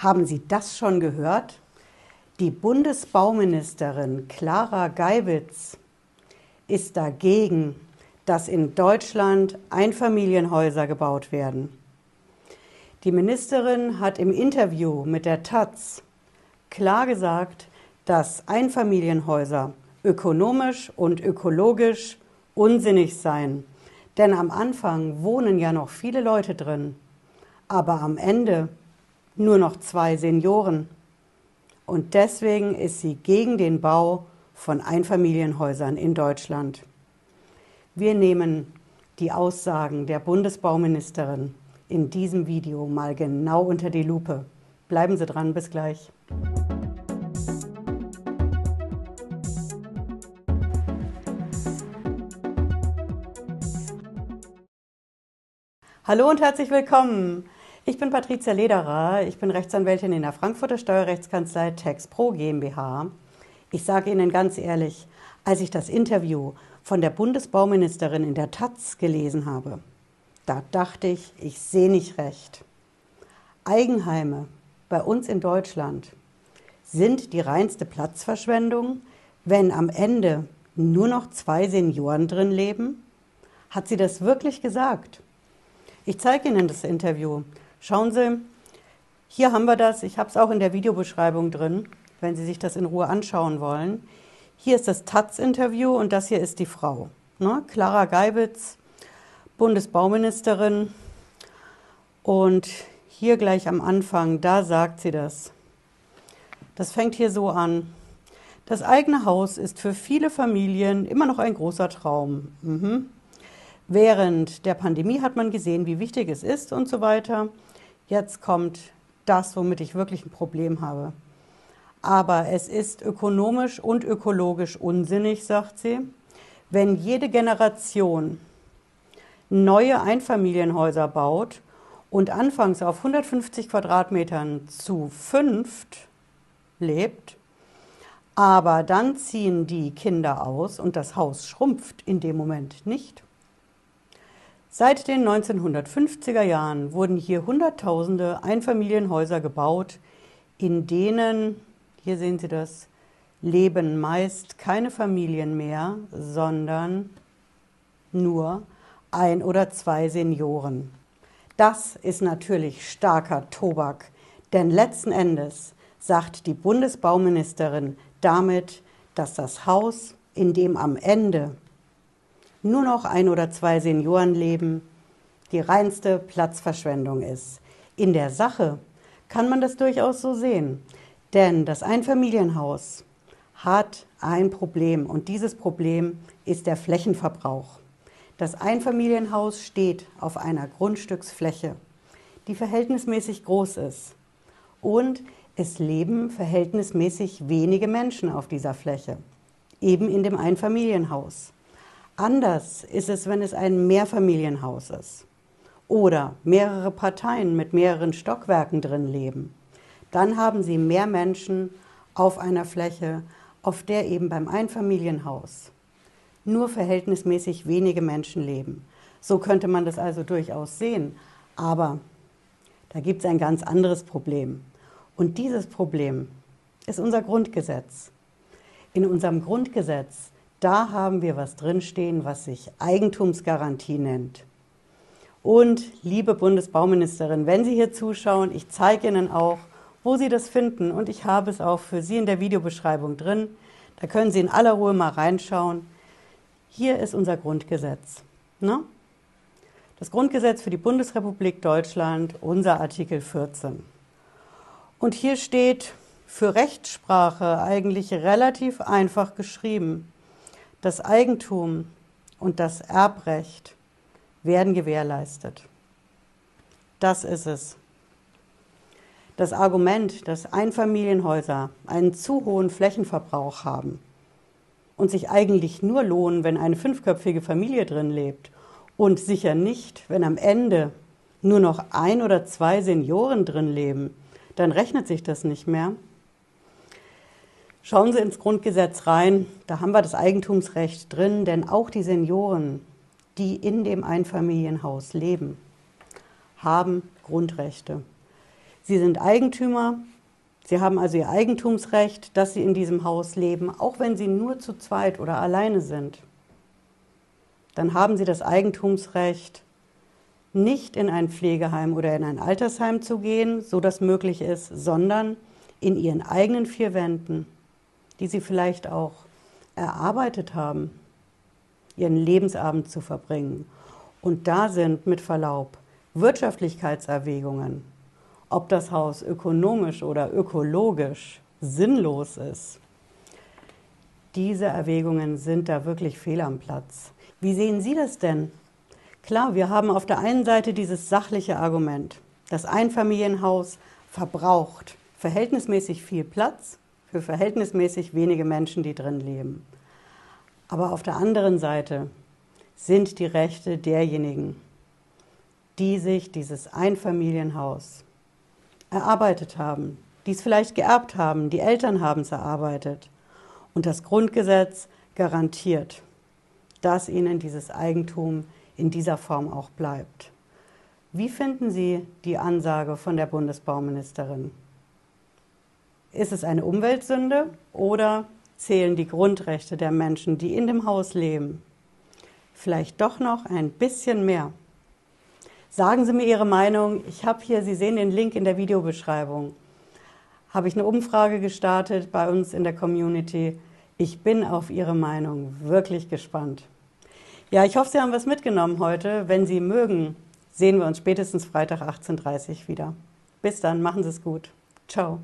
Haben Sie das schon gehört? Die Bundesbauministerin Clara Geiwitz ist dagegen, dass in Deutschland Einfamilienhäuser gebaut werden. Die Ministerin hat im Interview mit der Taz klar gesagt, dass Einfamilienhäuser ökonomisch und ökologisch unsinnig seien. Denn am Anfang wohnen ja noch viele Leute drin, aber am Ende nur noch zwei Senioren. Und deswegen ist sie gegen den Bau von Einfamilienhäusern in Deutschland. Wir nehmen die Aussagen der Bundesbauministerin in diesem Video mal genau unter die Lupe. Bleiben Sie dran, bis gleich. Hallo und herzlich willkommen. Ich bin Patricia Lederer, ich bin Rechtsanwältin in der Frankfurter Steuerrechtskanzlei TaxPro GmbH. Ich sage Ihnen ganz ehrlich, als ich das Interview von der Bundesbauministerin in der Taz gelesen habe, da dachte ich, ich sehe nicht recht. Eigenheime bei uns in Deutschland sind die reinste Platzverschwendung, wenn am Ende nur noch zwei Senioren drin leben? Hat sie das wirklich gesagt? Ich zeige Ihnen das Interview. Schauen Sie, hier haben wir das. Ich habe es auch in der Videobeschreibung drin, wenn Sie sich das in Ruhe anschauen wollen. Hier ist das Taz-Interview und das hier ist die Frau. Ne? Clara Geibitz, Bundesbauministerin. Und hier gleich am Anfang, da sagt sie das. Das fängt hier so an. Das eigene Haus ist für viele Familien immer noch ein großer Traum. Mhm. Während der Pandemie hat man gesehen, wie wichtig es ist und so weiter. Jetzt kommt das, womit ich wirklich ein Problem habe. Aber es ist ökonomisch und ökologisch unsinnig, sagt sie, wenn jede Generation neue Einfamilienhäuser baut und anfangs auf 150 Quadratmetern zu fünft lebt, aber dann ziehen die Kinder aus und das Haus schrumpft in dem Moment nicht. Seit den 1950er Jahren wurden hier Hunderttausende Einfamilienhäuser gebaut, in denen, hier sehen Sie das, leben meist keine Familien mehr, sondern nur ein oder zwei Senioren. Das ist natürlich starker Tobak, denn letzten Endes sagt die Bundesbauministerin damit, dass das Haus, in dem am Ende nur noch ein oder zwei Senioren leben, die reinste Platzverschwendung ist. In der Sache kann man das durchaus so sehen, denn das Einfamilienhaus hat ein Problem und dieses Problem ist der Flächenverbrauch. Das Einfamilienhaus steht auf einer Grundstücksfläche, die verhältnismäßig groß ist und es leben verhältnismäßig wenige Menschen auf dieser Fläche, eben in dem Einfamilienhaus. Anders ist es, wenn es ein Mehrfamilienhaus ist oder mehrere Parteien mit mehreren Stockwerken drin leben. Dann haben Sie mehr Menschen auf einer Fläche, auf der eben beim Einfamilienhaus nur verhältnismäßig wenige Menschen leben. So könnte man das also durchaus sehen. Aber da gibt es ein ganz anderes Problem. Und dieses Problem ist unser Grundgesetz. In unserem Grundgesetz da haben wir was drinstehen, was sich Eigentumsgarantie nennt. Und liebe Bundesbauministerin, wenn Sie hier zuschauen, ich zeige Ihnen auch, wo Sie das finden. Und ich habe es auch für Sie in der Videobeschreibung drin. Da können Sie in aller Ruhe mal reinschauen. Hier ist unser Grundgesetz. Ne? Das Grundgesetz für die Bundesrepublik Deutschland, unser Artikel 14. Und hier steht für Rechtssprache eigentlich relativ einfach geschrieben. Das Eigentum und das Erbrecht werden gewährleistet. Das ist es. Das Argument, dass Einfamilienhäuser einen zu hohen Flächenverbrauch haben und sich eigentlich nur lohnen, wenn eine fünfköpfige Familie drin lebt und sicher nicht, wenn am Ende nur noch ein oder zwei Senioren drin leben, dann rechnet sich das nicht mehr. Schauen Sie ins Grundgesetz rein, da haben wir das Eigentumsrecht drin, denn auch die Senioren, die in dem Einfamilienhaus leben, haben Grundrechte. Sie sind Eigentümer, Sie haben also Ihr Eigentumsrecht, dass Sie in diesem Haus leben, auch wenn Sie nur zu zweit oder alleine sind. Dann haben Sie das Eigentumsrecht, nicht in ein Pflegeheim oder in ein Altersheim zu gehen, so das möglich ist, sondern in Ihren eigenen vier Wänden, die Sie vielleicht auch erarbeitet haben, Ihren Lebensabend zu verbringen. Und da sind mit Verlaub Wirtschaftlichkeitserwägungen, ob das Haus ökonomisch oder ökologisch sinnlos ist. Diese Erwägungen sind da wirklich fehl am Platz. Wie sehen Sie das denn? Klar, wir haben auf der einen Seite dieses sachliche Argument. Das Einfamilienhaus verbraucht verhältnismäßig viel Platz für verhältnismäßig wenige Menschen, die drin leben. Aber auf der anderen Seite sind die Rechte derjenigen, die sich dieses Einfamilienhaus erarbeitet haben, die es vielleicht geerbt haben, die Eltern haben es erarbeitet. Und das Grundgesetz garantiert, dass ihnen dieses Eigentum in dieser Form auch bleibt. Wie finden Sie die Ansage von der Bundesbauministerin? Ist es eine Umweltsünde oder zählen die Grundrechte der Menschen, die in dem Haus leben? Vielleicht doch noch ein bisschen mehr. Sagen Sie mir Ihre Meinung. Ich habe hier, Sie sehen den Link in der Videobeschreibung, habe ich eine Umfrage gestartet bei uns in der Community. Ich bin auf Ihre Meinung wirklich gespannt. Ja, ich hoffe, Sie haben was mitgenommen heute. Wenn Sie mögen, sehen wir uns spätestens Freitag 18.30 Uhr wieder. Bis dann, machen Sie es gut. Ciao.